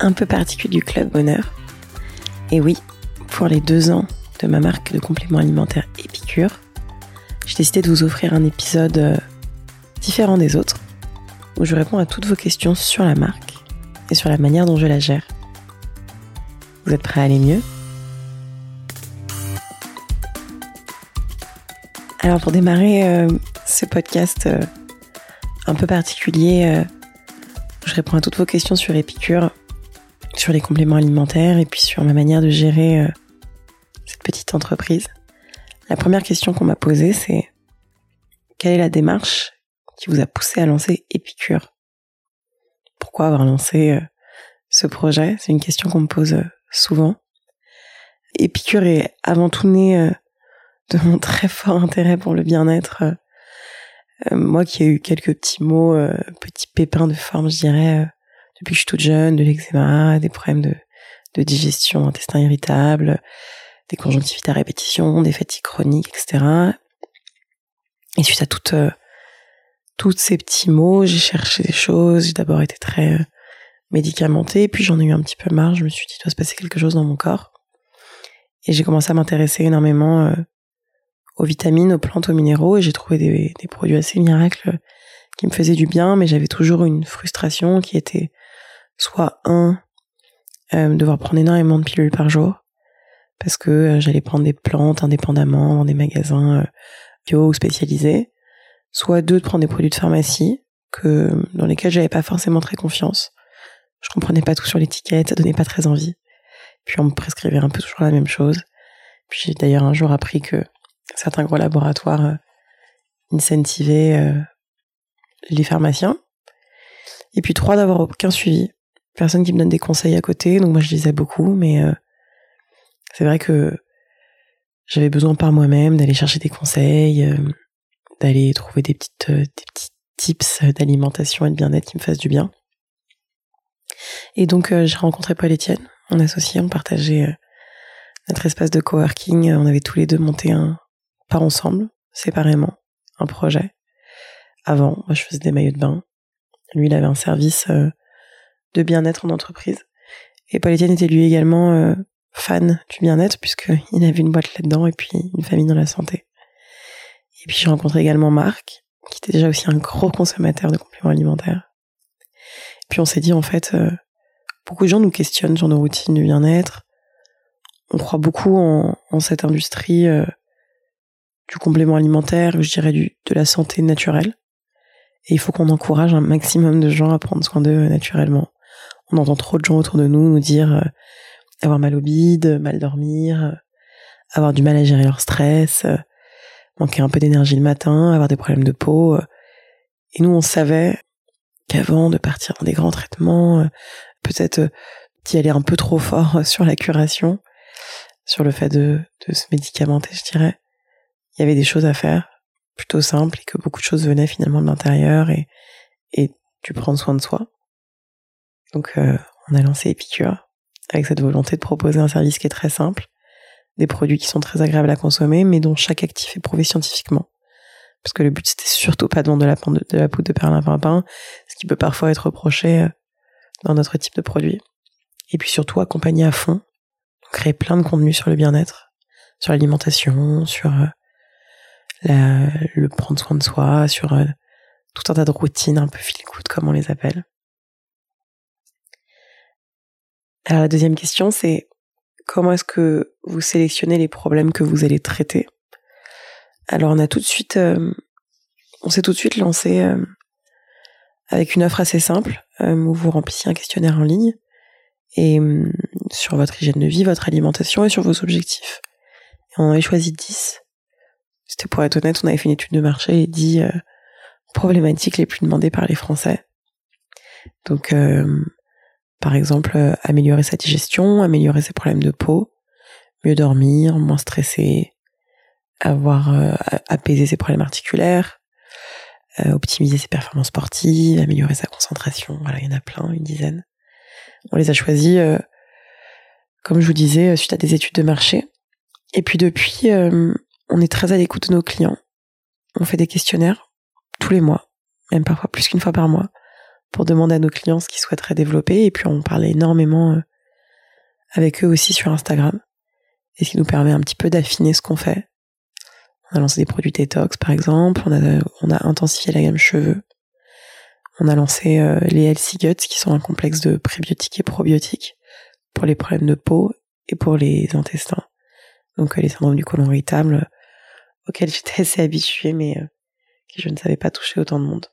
un peu particulier du Club Bonheur. Et oui, pour les deux ans de ma marque de compléments alimentaires Épicure, j'ai décidé de vous offrir un épisode euh, différent des autres, où je réponds à toutes vos questions sur la marque et sur la manière dont je la gère. Vous êtes prêts à aller mieux? Alors pour démarrer euh, ce podcast euh, un peu particulier, je réponds à toutes vos questions sur Épicure sur les compléments alimentaires et puis sur ma manière de gérer euh, cette petite entreprise. La première question qu'on m'a posée, c'est quelle est la démarche qui vous a poussé à lancer Épicure? Pourquoi avoir lancé euh, ce projet? C'est une question qu'on me pose euh, souvent. Épicure est avant tout né de mon très fort intérêt pour le bien-être. moi qui ai eu quelques petits mots, petits pépins de forme, je dirais, depuis que je suis toute jeune, de l'eczéma, des problèmes de, de digestion, intestin irritable, des conjonctivites à répétition, des fatigues chroniques, etc. Et suite à toutes, euh, toutes ces petits mots, j'ai cherché des choses. J'ai d'abord été très euh, médicamentée, puis j'en ai eu un petit peu marre. Je me suis dit, il doit se passer quelque chose dans mon corps. Et j'ai commencé à m'intéresser énormément euh, aux vitamines, aux plantes, aux minéraux, et j'ai trouvé des, des produits assez miracles qui me faisaient du bien, mais j'avais toujours une frustration qui était soit un, euh, devoir prendre énormément de pilules par jour, parce que euh, j'allais prendre des plantes indépendamment dans des magasins euh, bio ou spécialisés, soit deux, de prendre des produits de pharmacie, que dans lesquels j'avais pas forcément très confiance. Je comprenais pas tout sur l'étiquette, ça donnait pas très envie. Puis on me prescrivait un peu toujours la même chose. Puis j'ai d'ailleurs un jour appris que certains gros laboratoires euh, incentivaient les pharmaciens. Et puis trois, d'avoir aucun suivi personne qui me donne des conseils à côté, donc moi je lisais beaucoup, mais euh, c'est vrai que j'avais besoin par moi-même d'aller chercher des conseils, euh, d'aller trouver des petites euh, des petits tips d'alimentation et de bien-être qui me fassent du bien. Et donc j'ai rencontré Paul Etienne, mon associé, on partageait notre espace de coworking, on avait tous les deux monté un pas ensemble, séparément, un projet. Avant, moi je faisais des maillots de bain. Lui, il avait un service de bien-être en entreprise. Et Paul Etienne était lui également euh, fan du bien-être puisqu'il avait une boîte là-dedans et puis une famille dans la santé. Et puis j'ai rencontré également Marc, qui était déjà aussi un gros consommateur de compléments alimentaires. Et puis on s'est dit en fait, euh, beaucoup de gens nous questionnent sur nos routines de bien-être. On croit beaucoup en, cette industrie euh, du complément alimentaire, je dirais du, de la santé naturelle. Et il faut qu'on encourage un maximum de gens à prendre soin d'eux naturellement on entend trop de gens autour de nous nous dire euh, avoir mal au bide, mal dormir, euh, avoir du mal à gérer leur stress, euh, manquer un peu d'énergie le matin, avoir des problèmes de peau. Et nous, on savait qu'avant de partir dans des grands traitements, peut-être d'y aller un peu trop fort sur la curation, sur le fait de, de se médicamenter, je dirais, il y avait des choses à faire plutôt simples et que beaucoup de choses venaient finalement de l'intérieur et, et tu prends soin de soi. Donc euh, on a lancé Epicure avec cette volonté de proposer un service qui est très simple, des produits qui sont très agréables à consommer, mais dont chaque actif est prouvé scientifiquement. Parce que le but c'était surtout pas de vendre de la, de la poudre de perlimpinpin, ce qui peut parfois être reproché euh, dans notre type de produit. Et puis surtout accompagner à fond, créer plein de contenus sur le bien-être, sur l'alimentation, sur euh, le prendre soin de soi, sur tout un tas de routines un peu feel good comme on les appelle. Alors la deuxième question, c'est comment est-ce que vous sélectionnez les problèmes que vous allez traiter? Alors on a tout de suite, euh, on s'est tout de suite lancé euh, avec une offre assez simple euh, où vous remplissiez un questionnaire en ligne et sur votre hygiène de vie, votre alimentation et sur vos objectifs. On avait choisi 10. C'était pour être honnête, on avait fait une étude de marché et 10 problématiques les plus demandées par les Français. Donc Par exemple, améliorer sa digestion, améliorer ses problèmes de peau, mieux dormir, moins stresser, avoir apaisé ses problèmes articulaires, optimiser ses performances sportives, améliorer sa concentration. Voilà, il y en a plein, une dizaine. On les a choisis, comme je vous disais, suite à des études de marché. Et puis depuis, on est très à l'écoute de nos clients. On fait des questionnaires tous les mois, même parfois plus qu'une fois par mois, pour demander à nos clients ce qu'ils souhaiteraient développer. Et puis on parle énormément euh, avec eux aussi sur Instagram. Et ce qui nous permet un petit peu d'affiner ce qu'on fait. On a lancé des produits détox par exemple, on a, intensifié la gamme cheveux. On a lancé euh, les Healthy Guts qui sont un complexe de prébiotiques et probiotiques pour les problèmes de peau et pour les intestins. Donc euh, les syndromes du côlon irritable auxquels j'étais assez habituée mais que je ne savais pas toucher autant de monde.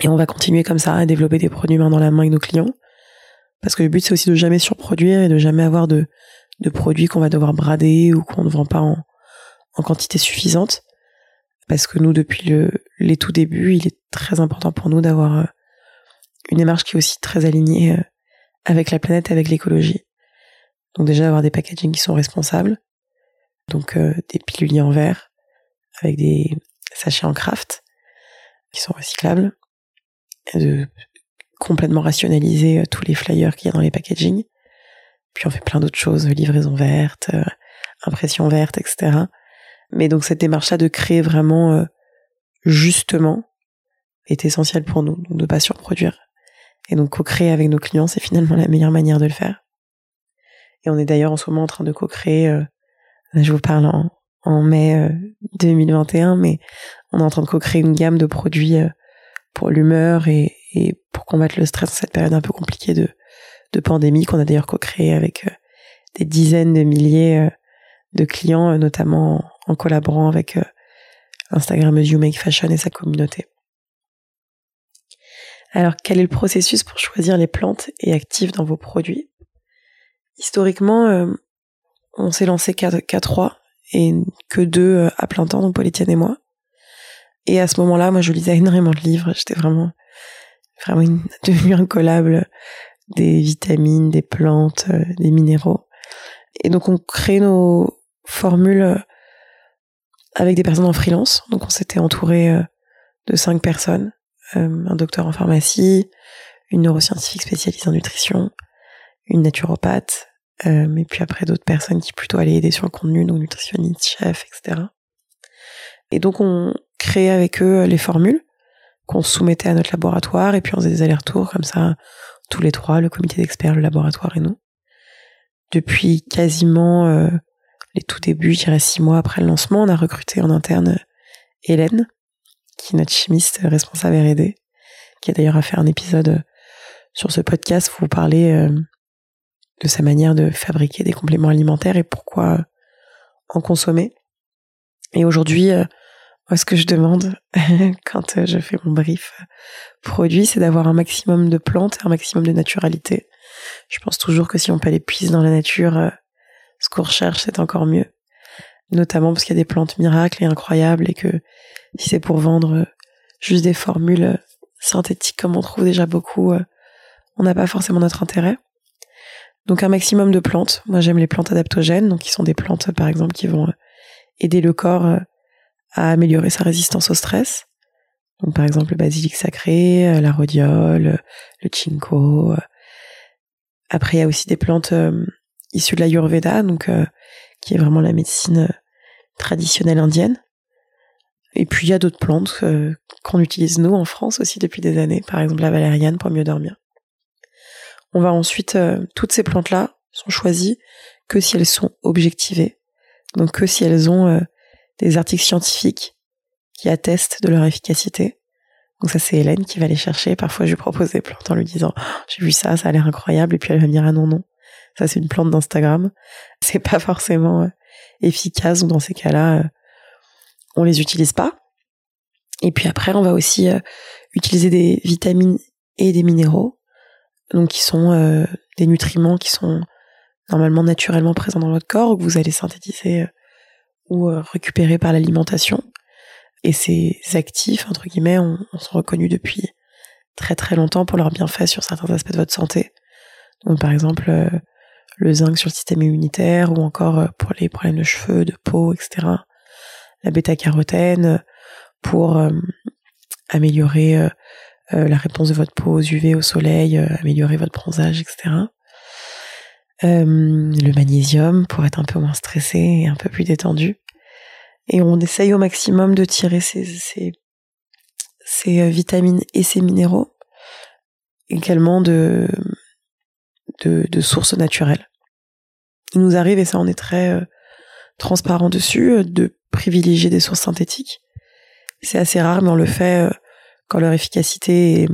Et on va continuer comme ça à développer des produits main dans la main avec nos clients. Parce que le but, c'est aussi de jamais surproduire et de jamais avoir de, de produits qu'on va devoir brader ou qu'on ne vend pas en, en quantité suffisante. Parce que nous, depuis le, les tout débuts, il est très important pour nous d'avoir euh, une démarche qui est aussi très alignée euh, avec la planète et avec l'écologie. Donc déjà avoir des packagings qui sont responsables. Donc euh, des piluliers en verre avec des sachets en craft qui sont recyclables de complètement rationaliser euh, tous les flyers qu'il y a dans les packaging. Puis on fait plein d'autres choses, livraison verte, euh, impression verte, etc. Mais donc cette démarche-là de créer vraiment euh, justement est essentielle pour nous, donc de pas surproduire. Et donc co-créer avec nos clients, c'est finalement la meilleure manière de le faire. Et on est d'ailleurs en ce moment en train de co-créer, je vous parle en mai 2021, mais on est en train de co-créer une gamme de produits pour l'humeur et, pour combattre le stress dans cette période un peu compliquée de, de pandémie qu'on a d'ailleurs co-créé avec euh, des dizaines de milliers euh, de clients, euh, notamment en, collaborant avec Instagram You Make Fashion et sa communauté. Alors, quel est le processus pour choisir les plantes et actifs dans vos produits? Historiquement, on s'est lancé qu'à trois et que deux à plein temps, donc Paul-Étienne et moi. Et à ce moment-là, moi, je lisais énormément de livres. J'étais vraiment, vraiment une, devenue incollable des vitamines, des plantes, euh, des minéraux. Et donc, on crée nos formules euh, avec des personnes en freelance. Donc, on s'était entouré euh, de cinq personnes. un docteur en pharmacie, une neuroscientifique spécialisée en nutrition, une naturopathe, mais puis après d'autres personnes qui plutôt allaient aider sur le contenu, donc nutritionniste, chef, etc. Et donc on créait avec eux les formules qu'on soumettait à notre laboratoire et puis on faisait des allers-retours comme ça tous les trois, le comité d'experts, le laboratoire et nous. Depuis quasiment euh, les tout débuts, je dirais six mois après le lancement, on a recruté en interne Hélène, qui est notre chimiste responsable R&D, qui a d'ailleurs à faire un épisode sur ce podcast pour vous parler euh, de sa manière de fabriquer des compléments alimentaires et pourquoi en consommer. Et aujourd'hui, euh, moi, ce que je demande quand euh, je fais mon brief euh, produit, c'est d'avoir un maximum de plantes et un maximum de naturalité. Je pense toujours que si on peut aller puiser dans la nature, euh, ce qu'on recherche, c'est encore mieux. Notamment parce qu'il y a des plantes miracles et incroyables et que si c'est pour vendre juste des formules synthétiques comme on trouve déjà beaucoup, on n'a pas forcément notre intérêt. Donc un maximum de plantes. Moi j'aime les plantes adaptogènes, donc qui sont des plantes par exemple qui vont aider le corps à améliorer sa résistance au stress. Par exemple le basilic sacré, euh, la rhodiole, le chinko. Euh. Après il y a aussi des plantes euh, issues de l'ayurveda, donc qui est vraiment la médecine traditionnelle indienne. Et puis il y a d'autres plantes qu'on utilise nous en France aussi depuis des années, par exemple la valériane pour mieux dormir. On va ensuite toutes ces plantes là sont choisies que si elles sont objectivées, donc que si elles ont des articles scientifiques qui attestent de leur efficacité. Donc ça c'est Hélène qui va les chercher. Parfois je lui propose des plantes en lui disant oh, j'ai vu ça, ça a l'air incroyable et puis elle va me dire ah non non, ça c'est une plante d'Instagram. C'est pas forcément euh, efficace. Donc dans ces cas-là, euh, on les utilise pas. Et puis après on va aussi euh, utiliser des vitamines et des minéraux, donc qui sont des nutriments qui sont normalement naturellement présents dans votre corps ou que vous allez synthétiser ou euh, récupérés par l'alimentation. Et ces actifs, entre guillemets, on, sont reconnus depuis très très longtemps pour leurs bienfaits sur certains aspects de votre santé. Donc par exemple le zinc sur le système immunitaire ou encore pour les problèmes de cheveux, de peau, etc. La bêta-carotène pour améliorer la réponse de votre peau aux UV, au soleil, améliorer votre bronzage, etc. le magnésium pour être un peu moins stressé et un peu plus détendu. Et on essaye au maximum de tirer ces, ces vitamines et ces minéraux également de, sources naturelles. Il nous arrive, et ça on est très euh, transparent dessus, euh, de privilégier des sources synthétiques. C'est assez rare, mais on le fait euh, quand leur efficacité est,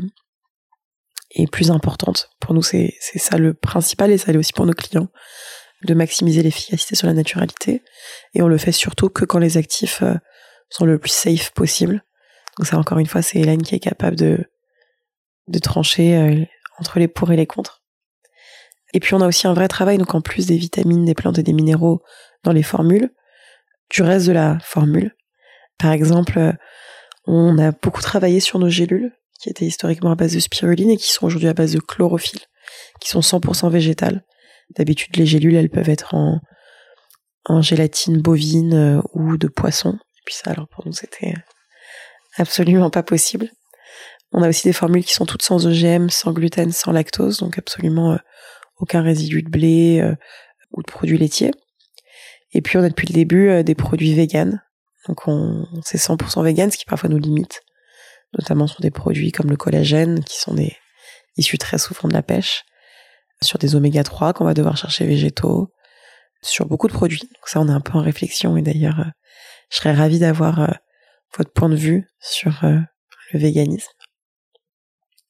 est plus importante. Pour nous, c'est ça le principal, et ça l'est aussi pour nos clients, de maximiser l'efficacité sur la naturalité. Et on le fait surtout que quand les actifs sont le plus safe possible. Donc ça, encore une fois, c'est Hélène qui est capable de, de trancher euh, entre les pour et les contre. Et puis on a aussi un vrai travail, donc en plus des vitamines, des plantes et des minéraux dans les formules, du reste de la formule. Par exemple, euh, on a beaucoup travaillé sur nos gélules, qui étaient historiquement à base de spiruline et qui sont aujourd'hui à base de chlorophylle, qui sont 100% végétales. D'habitude, les gélules, elles peuvent être en, gélatine bovine euh, ou de poisson. Et puis ça, alors pour nous, c'était absolument pas possible. On a aussi des formules qui sont toutes sans OGM, sans gluten, sans lactose, donc absolument euh, aucun résidu de blé euh, ou de produits laitiers. Et puis on a depuis le début euh, des produits véganes. Donc on, c'est 100% vegan, ce qui parfois nous limite, notamment sur des produits comme le collagène, qui sont des issus très souvent de la pêche, sur des oméga 3 qu'on va devoir chercher végétaux, sur beaucoup de produits. Donc ça, on est un peu en réflexion et d'ailleurs, je serais ravie d'avoir votre point de vue sur le véganisme.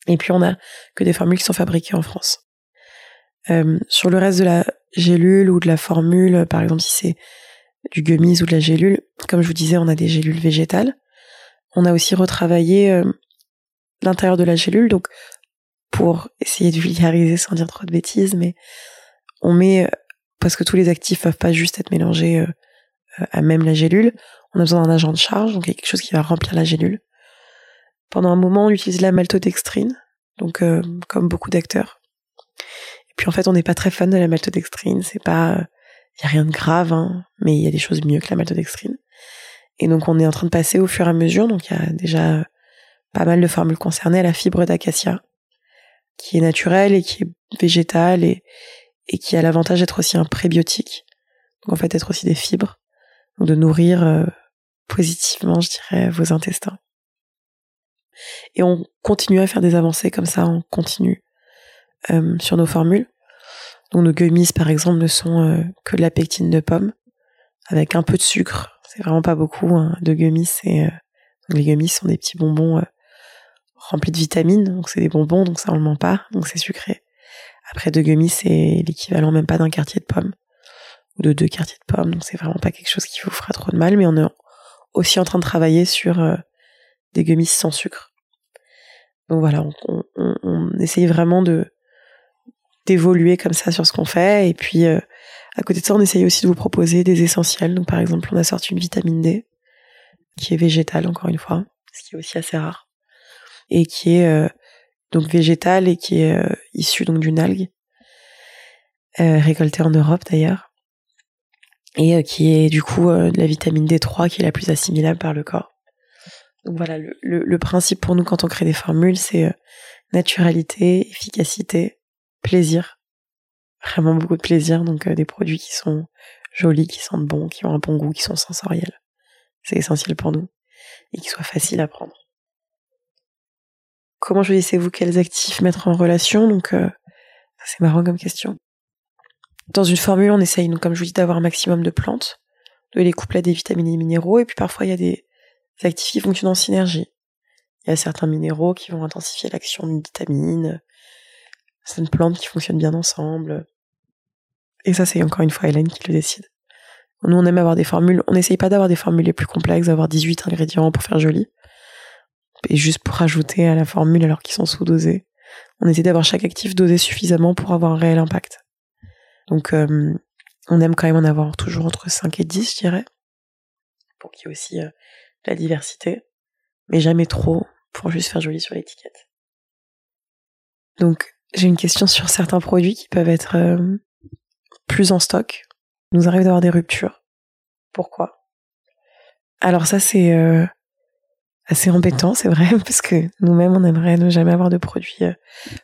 Et puis on a que des formules qui sont fabriquées en France. Euh, sur le reste de la gélule ou de la formule, par exemple si c'est du gummies ou de la gélule, comme je vous disais, on a des gélules végétales. On a aussi retravaillé euh, l'intérieur de la gélule, donc pour essayer de vulgariser sans dire trop de bêtises, mais on met, euh, parce que tous les actifs peuvent pas juste être mélangés à même la gélule, on a besoin d'un agent de charge, donc quelque chose qui va remplir la gélule. Pendant un moment, on utilise la maltodextrine, donc euh, comme beaucoup d'acteurs. Et puis en fait, on n'est pas très fan de la maltodextrine. C'est pas, il y a rien de grave, hein, mais il y a des choses mieux que la maltodextrine. Et donc on est en train de passer au fur et à mesure. Donc il y a déjà pas mal de formules concernées à la fibre d'acacia, qui est naturelle et qui est végétale et, et qui a l'avantage d'être aussi un prébiotique. Donc en fait, être aussi des fibres, donc de nourrir euh, positivement, je dirais, vos intestins. Et on continue à faire des avancées comme ça, on continue euh, sur nos formules. Donc nos gummies, par exemple, ne sont euh, que de la pectine de pomme, avec un peu de sucre. C'est vraiment pas beaucoup hein, de gummies. Euh, les gummies sont des petits bonbons remplis de vitamines, donc c'est des bonbons, donc ça on le ment pas, donc c'est sucré. Après deux gummies, c'est l'équivalent même pas d'un quartier de pomme ou de deux quartiers de pommes, donc c'est vraiment pas quelque chose qui vous fera trop de mal, mais on est aussi en train de travailler sur des gummies sans sucre. Donc voilà, on, essaye vraiment d'évoluer comme ça sur ce qu'on fait. Et puis, euh, à côté de ça, on essaye aussi de vous proposer des essentiels. Donc par exemple, on a sorti une vitamine D, qui est végétale, encore une fois, ce qui est aussi assez rare. Et qui est euh, donc végétale et qui est euh, issue donc d'une algue, récoltée en Europe d'ailleurs. Et qui est du coup de la vitamine D3 qui est la plus assimilable par le corps. Donc voilà, le, le, principe pour nous quand on crée des formules, c'est euh, naturalité, efficacité, plaisir. Vraiment beaucoup de plaisir, donc euh, des produits qui sont jolis, qui sentent bon, qui ont un bon goût, qui sont sensoriels. C'est essentiel pour nous. Et qui soient faciles à prendre. Comment choisissez-vous quels actifs mettre en relation Donc euh, c'est marrant comme question. Dans une formule, on essaye, donc, comme je vous dis, d'avoir un maximum de plantes, de les coupler à des vitamines et minéraux, et puis parfois il y a des, actifs qui fonctionnent en synergie. Il y a certains minéraux qui vont intensifier l'action d'une vitamine, certaines plantes qui fonctionnent bien ensemble. Et ça, c'est encore une fois Hélène qui le décide. Nous, on aime avoir des formules. On n'essaye pas d'avoir des formules les plus complexes, d'avoir 18 ingrédients pour faire joli. Et juste pour rajouter à la formule alors qu'ils sont sous-dosés. On essaie d'avoir chaque actif dosé suffisamment pour avoir un réel impact. Donc, euh, on aime quand même en avoir toujours entre 5 et 10, je dirais. Pour qu'il y ait aussi euh, la diversité, mais jamais trop pour juste faire joli sur l'étiquette. Donc, J'ai une question sur certains produits qui peuvent être euh, plus en stock. Il nous arrive d'avoir des ruptures. Pourquoi? Alors ça c'est assez embêtant, c'est vrai, parce que nous-mêmes on aimerait ne jamais avoir de produits euh,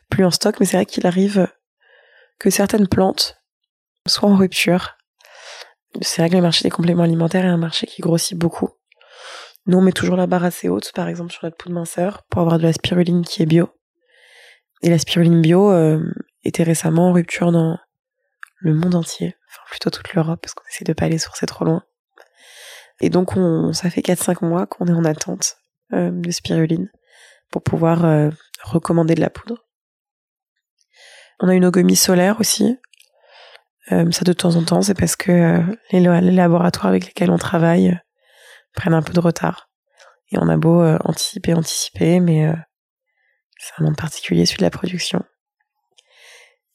plus en stock, mais c'est vrai qu'il arrive que certaines plantes soient en rupture. C'est vrai que le marché des compléments alimentaires est un marché qui grossit beaucoup. Nous, on met toujours la barre assez haute, par exemple, sur notre poudre minceur, pour avoir de la spiruline qui est bio. Et la spiruline bio euh, était récemment en rupture dans le monde entier, enfin plutôt toute l'Europe, parce qu'on essaie de pas aller sourcer trop loin. Et donc, on, ça fait 4-5 mois qu'on est en attente euh, de spiruline pour pouvoir euh, recommander de la poudre. On a une ogomie solaire aussi. ça de temps en temps, c'est parce que les, laboratoires avec lesquels on travaille prennent un peu de retard. Et on a beau anticiper, anticiper, mais c'est un monde particulier, celui de la production.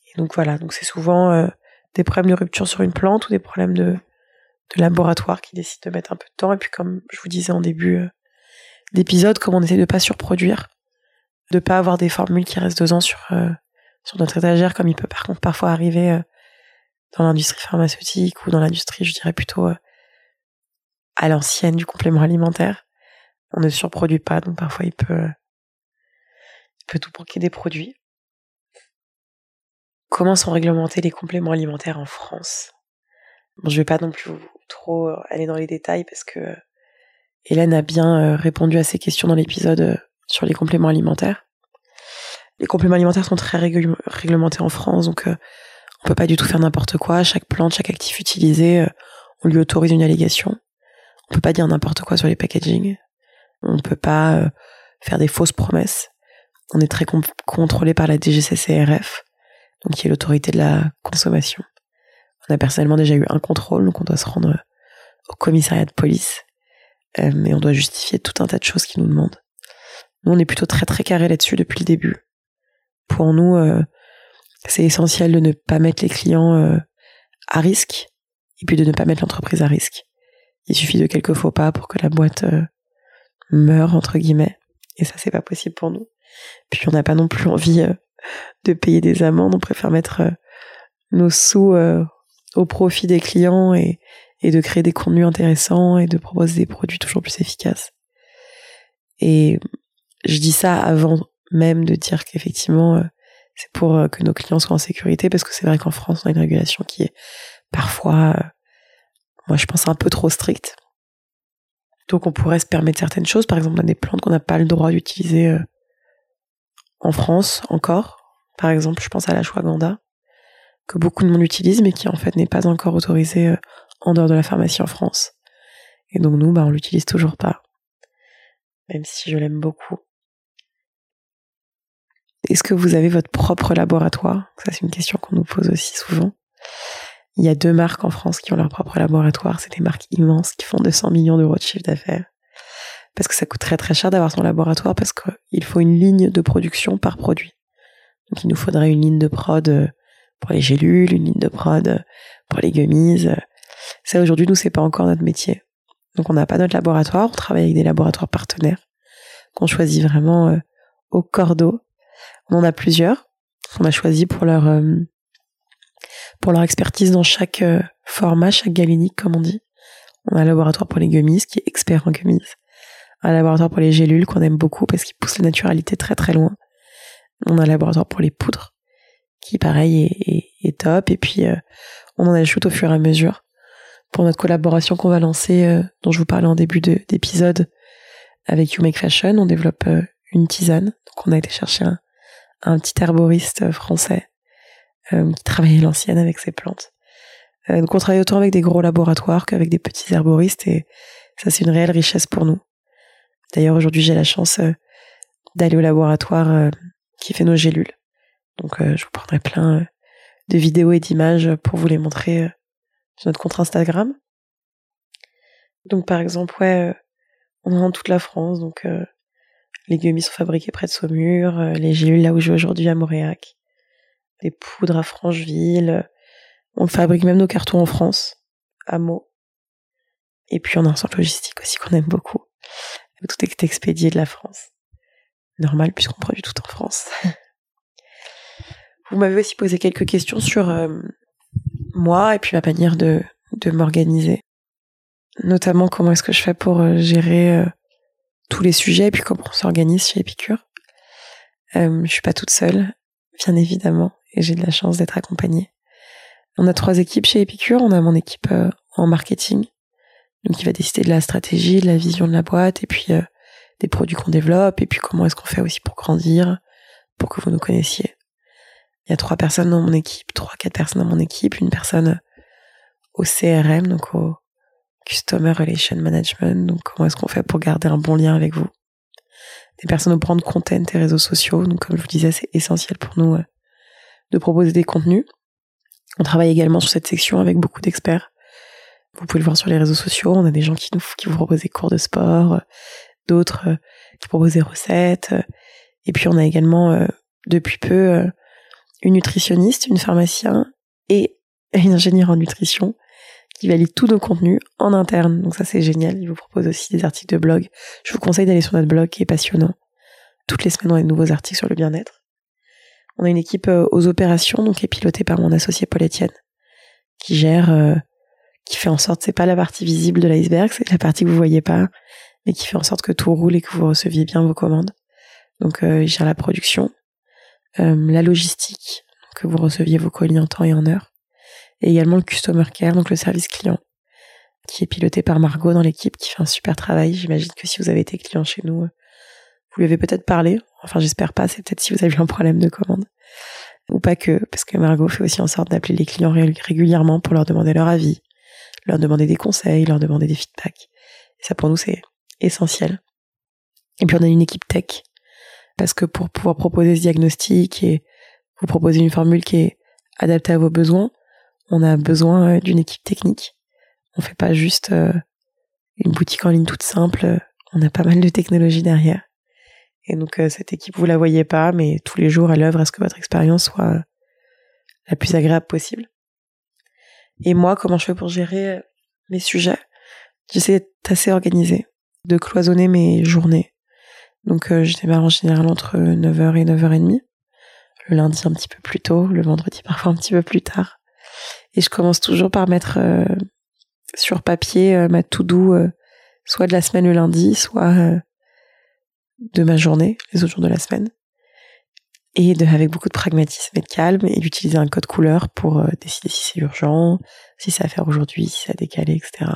Et donc voilà, donc c'est souvent euh, des problèmes de rupture sur une plante ou des problèmes de laboratoire qui décident de mettre un peu de temps. Et puis comme je vous disais en début euh, d'épisode, comme on essaie de pas surproduire, de pas avoir des formules qui restent deux ans sur, euh, sur notre étagère, comme il peut par contre parfois arriver dans l'industrie pharmaceutique ou dans l'industrie, je dirais plutôt à l'ancienne du complément alimentaire. On ne surproduit pas, donc parfois il peut peut tout manquer des produits. Comment sont réglementés les compléments alimentaires en France? Bon, je vais pas non plus trop euh, aller dans les détails parce que euh, Hélène a bien euh, répondu à ces questions dans l'épisode sur les compléments alimentaires. Les compléments alimentaires sont très réglementés en France, donc on peut pas du tout faire n'importe quoi. Chaque plante, chaque actif utilisé, on lui autorise une allégation. On peut pas dire n'importe quoi sur les packaging. On ne peut pas faire des fausses promesses. On est très contrôlé par la DGCCRF, donc qui est l'autorité de la consommation. On a personnellement déjà eu un contrôle, donc on doit se rendre au commissariat de police, euh, mais on doit justifier tout un tas de choses qu'ils nous demandent. Nous, on est plutôt très très carré là-dessus depuis le début. Pour nous, euh, c'est essentiel de ne pas mettre les clients euh, à risque, et puis de ne pas mettre l'entreprise à risque. Il suffit de quelques faux pas pour que la boîte meure, entre guillemets, et ça, c'est pas possible pour nous. Puis on n'a pas non plus envie euh, de payer des amendes, on préfère mettre euh, nos sous euh, au profit des clients et, et de créer des contenus intéressants et de proposer des produits toujours plus efficaces. Et je dis ça avant même de dire qu'effectivement c'est pour que nos clients soient en sécurité parce que c'est vrai qu'en France on a une régulation qui est parfois moi je pense un peu trop stricte. Donc on pourrait se permettre certaines choses, par exemple on a des plantes qu'on n'a pas le droit d'utiliser en France encore. Par exemple, je pense à la Shwaganda, que beaucoup de monde utilise, mais qui en fait n'est pas encore autorisé euh, en dehors de la pharmacie en France. Et donc nous, bah, on l'utilise toujours pas. Même si je l'aime beaucoup. Est-ce que vous avez votre propre laboratoire? Ça, c'est une question qu'on nous pose aussi souvent. Il y a deux marques en France qui ont leur propre laboratoire. C'est des marques immenses qui font 200 millions d'euros de chiffre d'affaires parce que ça coûte très très cher d'avoir son laboratoire parce qu'il faut une ligne de production par produit. Donc il nous faudrait une ligne de prod euh, pour les gélules, une ligne de prod euh, pour les gummies. Ça aujourd'hui nous c'est pas encore notre métier. Donc on n'a pas notre laboratoire, on travaille avec des laboratoires partenaires qu'on choisit vraiment euh, au cordeau. On en a plusieurs qu'on a choisi pour leur pour leur expertise dans chaque format, chaque galinique comme on dit. On a un laboratoire pour les gummies qui est expert en gummies un laboratoire pour les gélules qu'on aime beaucoup parce qu'il pousse la naturalité très très loin. On a un laboratoire pour les poudres qui pareil est, top et puis euh, on en ajoute au fur et à mesure pour notre collaboration qu'on va lancer euh, dont je vous parlais en début d'épisode avec You Make Fashion. On développe euh, une tisane. Donc on a été chercher un, petit herboriste français qui travaillait l'ancienne avec ses plantes. Donc on travaille autant avec des gros laboratoires qu'avec des petits herboristes et ça c'est une réelle richesse pour nous. D'ailleurs, aujourd'hui, j'ai la chance euh, d'aller au laboratoire euh, qui fait nos gélules. Donc, euh, je vous prendrai plein de vidéos et d'images pour vous les montrer sur notre compte Instagram. Donc, par exemple, ouais, on est dans toute la France. Donc, les gummies sont fabriqués près de Saumur, les gélules là où je aujourd'hui à Montréac, les poudres à Francheville. On fabrique même nos cartons en France, à Meaux. Et puis on a un centre logistique aussi qu'on aime beaucoup tout est expédié de la France. Normal puisqu'on produit tout en France. Vous m'avez aussi posé quelques questions sur moi et puis ma manière de, m'organiser. Notamment comment est-ce que je fais pour gérer tous les sujets et puis comment on s'organise chez Epicure. Euh, je suis pas toute seule, bien évidemment, et j'ai de la chance d'être accompagnée. On a trois équipes chez Epicure. On a mon équipe euh, en marketing, donc qui va décider de la stratégie, de la vision de la boîte, et puis euh, des produits qu'on développe, et puis comment est-ce qu'on fait aussi pour grandir, pour que vous nous connaissiez. Il y a trois personnes dans mon équipe, trois, quatre personnes dans mon équipe, une personne au CRM, donc au Customer Relation Management, donc comment est-ce qu'on fait pour garder un bon lien avec vous? Des personnes au brand content et réseaux sociaux. Donc, comme je vous disais, c'est essentiel pour nous euh, de proposer des contenus. On travaille également sur cette section avec beaucoup d'experts. Vous pouvez le voir sur les réseaux sociaux. On a des gens qui nous, qui vous proposent des cours de sport, euh, d'autres euh, qui proposent des recettes. Et puis, on a également, depuis peu, une nutritionniste, une pharmacien et une ingénieure en nutrition qui valide tous nos contenus en interne. Donc ça c'est génial. Il vous propose aussi des articles de blog. Je vous conseille d'aller sur notre blog qui est passionnant. Toutes les semaines on a de nouveaux articles sur le bien-être. On a une équipe euh, aux opérations donc qui est pilotée par mon associé Paul Etienne qui gère, euh, qui fait en sorte c'est pas la partie visible de l'iceberg, c'est la partie que vous voyez pas, mais qui fait en sorte que tout roule et que vous receviez bien vos commandes. Donc euh, il gère la production, la logistique, que vous receviez vos colis en temps et en heure et également le Customer Care, donc le service client, qui est piloté par Margot dans l'équipe, qui fait un super travail. J'imagine que si vous avez été client chez nous, euh, vous lui avez peut-être parlé. Enfin, j'espère pas, c'est peut-être si vous avez eu un problème de commande. Ou pas que, parce que Margot fait aussi en sorte d'appeler les clients régulièrement pour leur demander leur avis, leur demander des conseils, leur demander des feedbacks. Et ça, pour nous, c'est essentiel. Et puis, on a une équipe tech, parce que pour pouvoir proposer ce diagnostic et vous proposer une formule qui est adaptée à vos besoins, on a besoin euh, d'une équipe technique. On fait pas juste euh, une boutique en ligne toute simple. On a pas mal de technologie derrière. Et donc euh, cette équipe, vous la voyez pas, mais tous les jours, à l'œuvre à ce que votre expérience soit la plus agréable possible. Et moi, comment je fais pour gérer mes sujets? J'essaie d'être assez organisée, de cloisonner mes journées. Donc je démarre en général entre 9h et 9h30. Le lundi un petit peu plus tôt, le vendredi parfois un petit peu plus tard. Et je commence toujours par mettre euh, sur papier euh, ma to-do, euh, soit de la semaine le lundi, soit de ma journée, les autres jours de la semaine. Et avec beaucoup de pragmatisme et de calme, et d'utiliser un code couleur pour décider si c'est urgent, si c'est à faire aujourd'hui, si c'est à décaler, etc.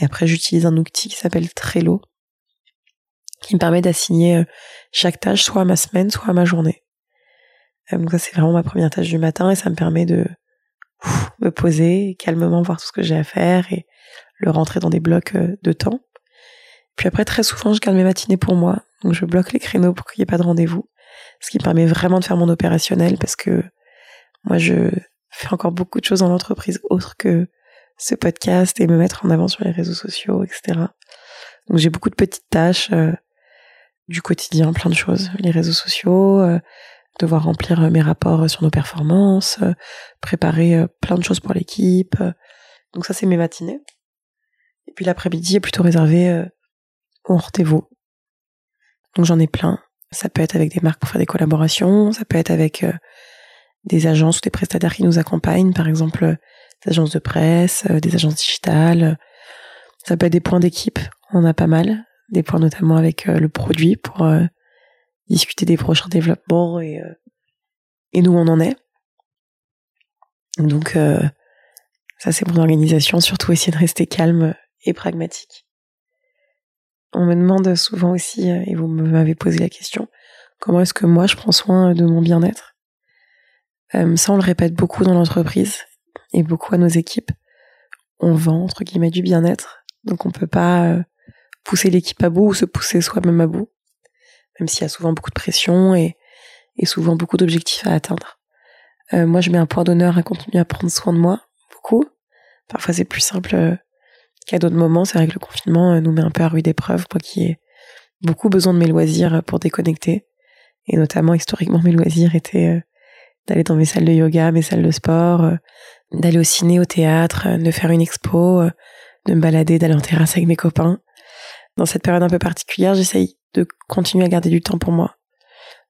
Et après, j'utilise un outil qui s'appelle Trello, qui me permet d'assigner chaque tâche soit à ma semaine, soit à ma journée. Donc ça, c'est vraiment ma première tâche du matin, et ça me permet de me poser, calmement voir tout ce que j'ai à faire et le rentrer dans des blocs euh, de temps. Puis après, très souvent, je garde mes matinées pour moi. Donc, je bloque les créneaux pour qu'il n'y ait pas de rendez-vous. Ce qui me permet vraiment de faire mon opérationnel parce que moi, je fais encore beaucoup de choses dans l'entreprise autres que ce podcast et me mettre en avant sur les réseaux sociaux, etc. Donc, j'ai beaucoup de petites tâches euh, du quotidien, plein de choses. Les réseaux sociaux, euh, devoir remplir euh, mes rapports euh, sur nos performances, préparer plein de choses pour l'équipe. Donc ça, c'est mes matinées. Et puis l'après-midi est plutôt réservé au rendez-vous. Donc j'en ai plein. Ça peut être avec des marques pour faire des collaborations, ça peut être avec des agences ou des prestataires qui nous accompagnent, par exemple des agences de presse, des agences digitales. Ça peut être des points d'équipe, on a pas mal, des points notamment avec le produit pour discuter des prochains développements et, euh, et d'où on en est. Donc euh, ça c'est mon organisation, surtout essayer de rester calme et pragmatique. On me demande souvent aussi, euh, et vous m'avez posé la question, comment est-ce que moi je prends soin de mon bien-être? Ça on le répète beaucoup dans l'entreprise et beaucoup à nos équipes. On vend entre guillemets du bien-être, donc on peut pas pousser l'équipe à bout ou se pousser soi-même à bout même s'il y a souvent beaucoup de pression et, et souvent beaucoup d'objectifs à atteindre. Euh, moi, je mets un point d'honneur à continuer à prendre soin de moi, beaucoup. Parfois, c'est plus simple euh, qu'à d'autres moments. C'est vrai que le confinement euh, nous met un peu à rude épreuve, moi qui ai beaucoup besoin de mes loisirs pour déconnecter. Et notamment, historiquement, mes loisirs étaient d'aller dans mes salles de yoga, mes salles de sport, d'aller au ciné, au théâtre, de faire une expo, de me balader, d'aller en terrasse avec mes copains. Dans cette période un peu particulière, j'essaye de continuer à garder du temps pour moi.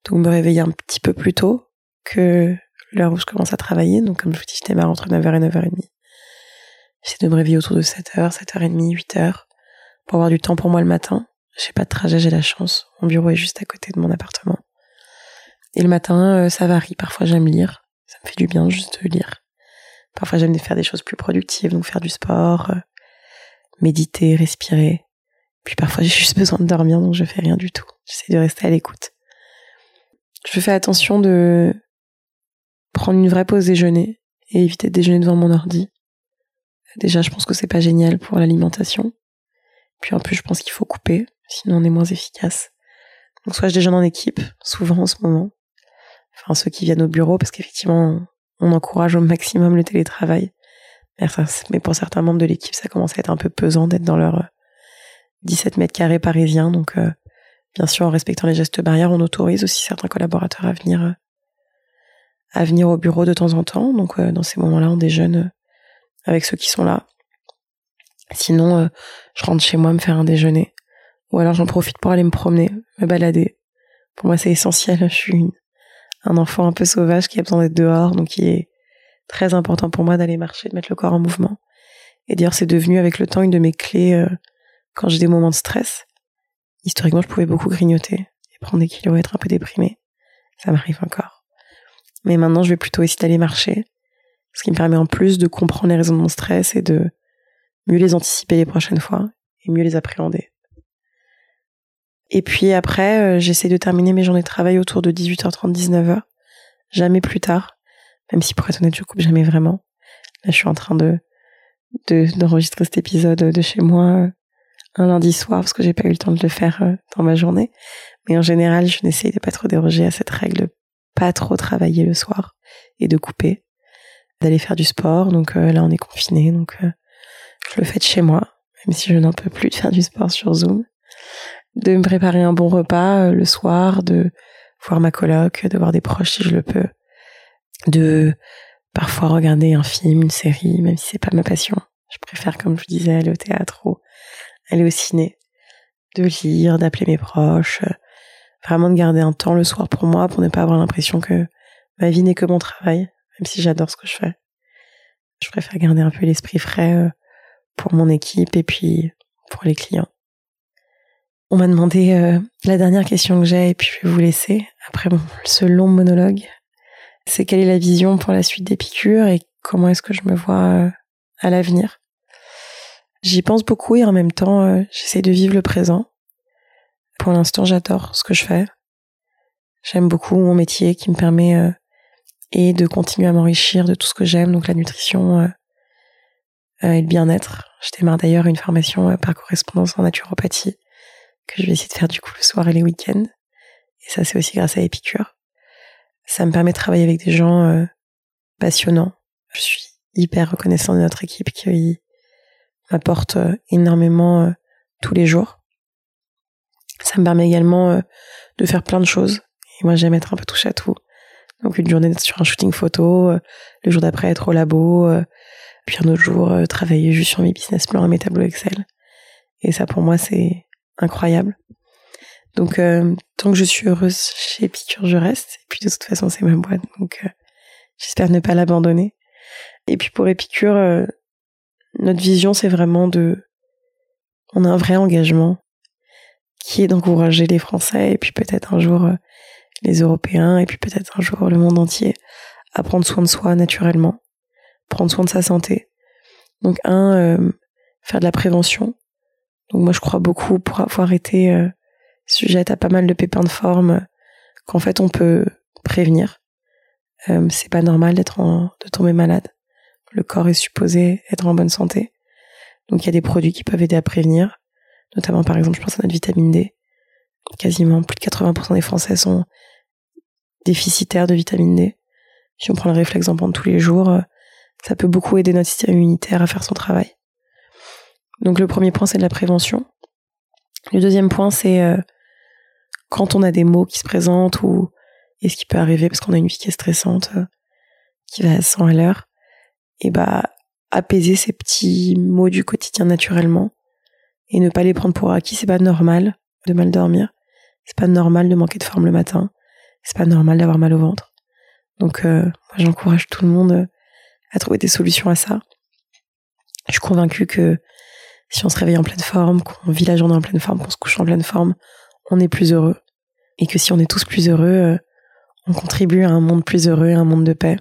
Donc me réveiller un petit peu plus tôt que l'heure où je commence à travailler. Donc, comme je vous dis, je démarre entre 9h et 9h30. J'essaie de me réveiller autour de 7h, 7h30, 8h pour avoir du temps pour moi le matin. J'ai pas de trajet, j'ai la chance. Mon bureau est juste à côté de mon appartement. Et le matin, euh, ça varie. Parfois, j'aime lire. Ça me fait du bien juste de lire. Parfois, j'aime faire des choses plus productives, donc faire du sport, euh, méditer, respirer. Puis parfois, j'ai juste besoin de dormir, donc je fais rien du tout. J'essaie de rester à l'écoute. Je fais attention de prendre une vraie pause déjeuner et éviter de déjeuner devant mon ordi. Déjà, je pense que c'est pas génial pour l'alimentation. Puis en plus, je pense qu'il faut couper, sinon on est moins efficace. Donc soit je déjeune en équipe, souvent en ce moment. Enfin, ceux qui viennent au bureau, parce qu'effectivement, on encourage au maximum le télétravail. Mais pour certains membres de l'équipe, ça commence à être un peu pesant d'être dans leur 17 mètres carrés parisiens. Donc, euh, bien sûr, en respectant les gestes barrières, on autorise aussi certains collaborateurs à venir, euh, à venir au bureau de temps en temps. Donc, euh, dans ces moments-là, on déjeune avec ceux qui sont là. Sinon, je rentre chez moi me faire un déjeuner. Ou alors j'en profite pour aller me promener, me balader. Pour moi, c'est essentiel. Je suis un enfant un peu sauvage qui a besoin d'être dehors, donc il est très important pour moi d'aller marcher, de mettre le corps en mouvement. Et d'ailleurs, c'est devenu avec le temps une de mes clés quand j'ai des moments de stress, historiquement, je pouvais beaucoup grignoter et prendre des kilos et être un peu déprimée. Ça m'arrive encore. Mais maintenant, je vais plutôt essayer d'aller marcher, ce qui me permet en plus de comprendre les raisons de mon stress et de mieux les anticiper les prochaines fois et mieux les appréhender. Et puis après, euh, j'essaie de terminer mes journées de travail autour de 18h30, 19h. Jamais plus tard. Même si pour être honnête, je coupe jamais vraiment. Là, je suis en train de, d'enregistrer cet épisode de chez moi un lundi soir parce que j'ai pas eu le temps de le faire euh, dans ma journée. Mais en général, je n'essaye de pas trop déroger à cette règle de pas trop travailler le soir et de couper, d'aller faire du sport. Donc euh, là, on est confiné, donc euh, je le fais de chez moi, même si je n'en peux plus de faire du sport sur Zoom. De me préparer un bon repas le soir, de voir ma coloc, de voir des proches si je le peux, de parfois regarder un film, une série, même si c'est pas ma passion. Je préfère, comme je vous disais, aller au théâtre ou aller au ciné, de lire, d'appeler mes proches, euh, vraiment de garder un temps le soir pour moi pour ne pas avoir l'impression que ma vie n'est que mon travail, même si j'adore ce que je fais. Je préfère garder un peu l'esprit frais euh, pour mon équipe et puis pour les clients. On m'a demandé euh, la dernière question que j'ai et puis je vais vous laisser après ce long monologue. C'est quelle est la vision pour la suite d'Épicure et comment est-ce que je me vois à l'avenir? J'y pense beaucoup et en même temps, euh, j'essaie de vivre le présent. Pour l'instant, j'adore ce que je fais. J'aime beaucoup mon métier qui me permet euh, et de continuer à m'enrichir de tout ce que j'aime, donc la nutrition euh, et le bien-être. Je démarre d'ailleurs une formation par correspondance en naturopathie que je vais essayer de faire du coup le soir et les week-ends. Et ça, c'est aussi grâce à Épicure. Ça me permet de travailler avec des gens passionnants. Je suis hyper reconnaissant de notre équipe qui m'apporte euh, énormément euh, tous les jours. Ça me permet également euh, de faire plein de choses. Et moi, j'aime être un peu touche à tout. Donc une journée sur un shooting photo, le jour d'après être au labo, puis un autre jour travailler juste sur mes business plans et mes tableaux Excel. Et ça pour moi c'est incroyable. Donc tant que je suis heureuse chez Picture, je reste. Et puis de toute façon c'est ma boîte, donc j'espère ne pas l'abandonner. Et puis pour Épicure, notre vision, c'est vraiment de... On a un vrai engagement qui est d'encourager les Français et puis peut-être un jour euh, les Européens et puis peut-être un jour le monde entier à prendre soin de soi naturellement, prendre soin de sa santé. Donc un, euh, faire de la prévention. Donc moi je crois beaucoup pour avoir été euh, sujette à pas mal de pépins de forme qu'en fait on peut prévenir. c'est pas normal d'être de tomber malade le corps est supposé être en bonne santé. Donc il y a des produits qui peuvent aider à prévenir, notamment par exemple je pense à notre vitamine D. Quasiment plus de 80% des Français sont déficitaires de vitamine D. Si on prend le réflexe d'en prendre tous les jours, euh, ça peut beaucoup aider notre système immunitaire à faire son travail. Donc le premier point c'est de la prévention. Le deuxième point c'est euh, quand on a des mots qui se présentent ou et ce qui peut arriver parce qu'on a une vie qui est stressante, euh, qui va à 100 à l'heure, et bah apaiser ces petits mots du quotidien naturellement et ne pas les prendre pour acquis. C'est pas normal de mal dormir. C'est pas normal de manquer de forme le matin. C'est pas normal d'avoir mal au ventre. Donc euh, moi j'encourage tout le monde à trouver des solutions à ça. Je suis convaincue que si on se réveille en pleine forme, qu'on vit la journée en pleine forme, qu'on se couche en pleine forme, on est plus heureux. Et que si on est tous plus heureux, euh, on contribue à un monde plus heureux, à un monde de paix.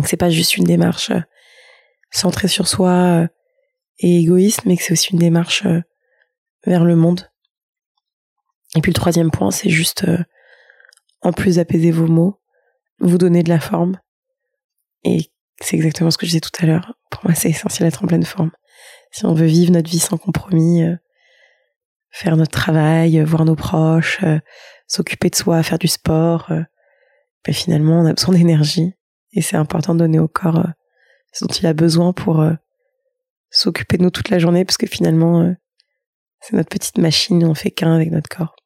Donc c'est pas juste une démarche euh, centrée sur soi euh, et égoïste, mais que c'est aussi une démarche vers le monde. Et puis le troisième point, c'est juste, en plus d'apaiser vos mots, vous donner de la forme. Et c'est exactement ce que je disais tout à l'heure. Pour moi, c'est essentiel d'être en pleine forme si on veut vivre notre vie sans compromis, euh, faire notre travail, euh, voir nos proches, euh, s'occuper de soi, faire du sport, ben finalement on a besoin d'énergie et c'est important de donner au corps ce dont il a besoin pour s'occuper de nous toute la journée parce que finalement c'est notre petite machine, on fait qu'un avec notre corps.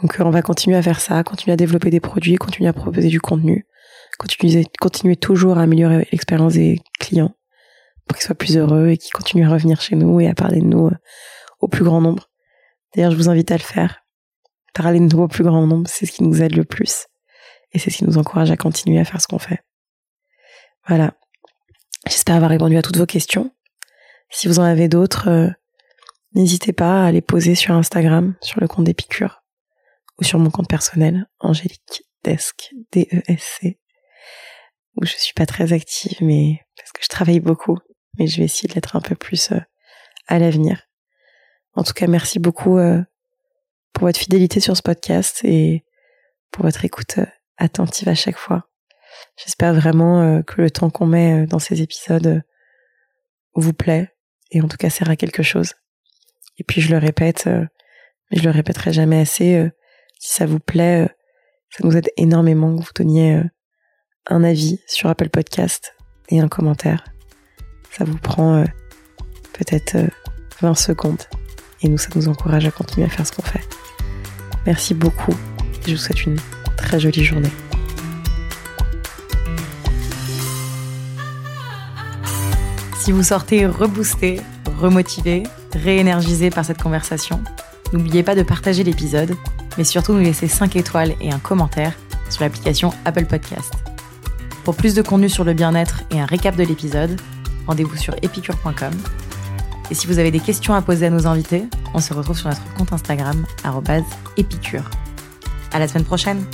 Donc on va continuer à faire ça, continuer à développer des produits, continuer à proposer du contenu, continuer, toujours à améliorer l'expérience des clients pour qu'ils soient plus heureux et qu'ils continuent à revenir chez nous et à parler de nous euh, au plus grand nombre. D'ailleurs, je vous invite à le faire. Parler de nous au plus grand nombre, c'est ce qui nous aide le plus. Et c'est ce qui nous encourage à continuer à faire ce qu'on fait. Voilà. J'espère avoir répondu à toutes vos questions. Si vous en avez d'autres, euh, n'hésitez pas à les poser sur Instagram, sur le compte d'Épicure, ou sur mon compte personnel, Angélique Desk, D-E-S-C, où je suis pas très active, mais parce que je travaille beaucoup mais je vais essayer de l'être un peu plus euh, à l'avenir. En tout cas, merci beaucoup euh, pour votre fidélité sur ce podcast et pour votre écoute attentive à chaque fois. J'espère vraiment que le temps qu'on met dans ces épisodes vous plaît et en tout cas sert à quelque chose. Et puis je le répète, mais je le répéterai jamais assez, si ça vous plaît, ça nous aide énormément que vous donniez un avis sur Apple Podcast et un commentaire. Ça vous prend euh, peut-être 20 euh, secondes. Et nous, ça nous encourage à continuer à faire ce qu'on fait. Merci beaucoup. Je vous souhaite une très jolie journée. Si vous sortez reboosté, remotivé, réénergisé par cette conversation, n'oubliez pas de partager l'épisode, mais surtout nous laisser 5 étoiles et un commentaire sur l'application Apple Podcast. Pour plus de contenu sur le bien-être et un récap de l'épisode, rendez-vous sur epicure.com. Et si vous avez des questions à poser à nos invités, on se retrouve sur notre compte Instagram, épicure. À la semaine prochaine!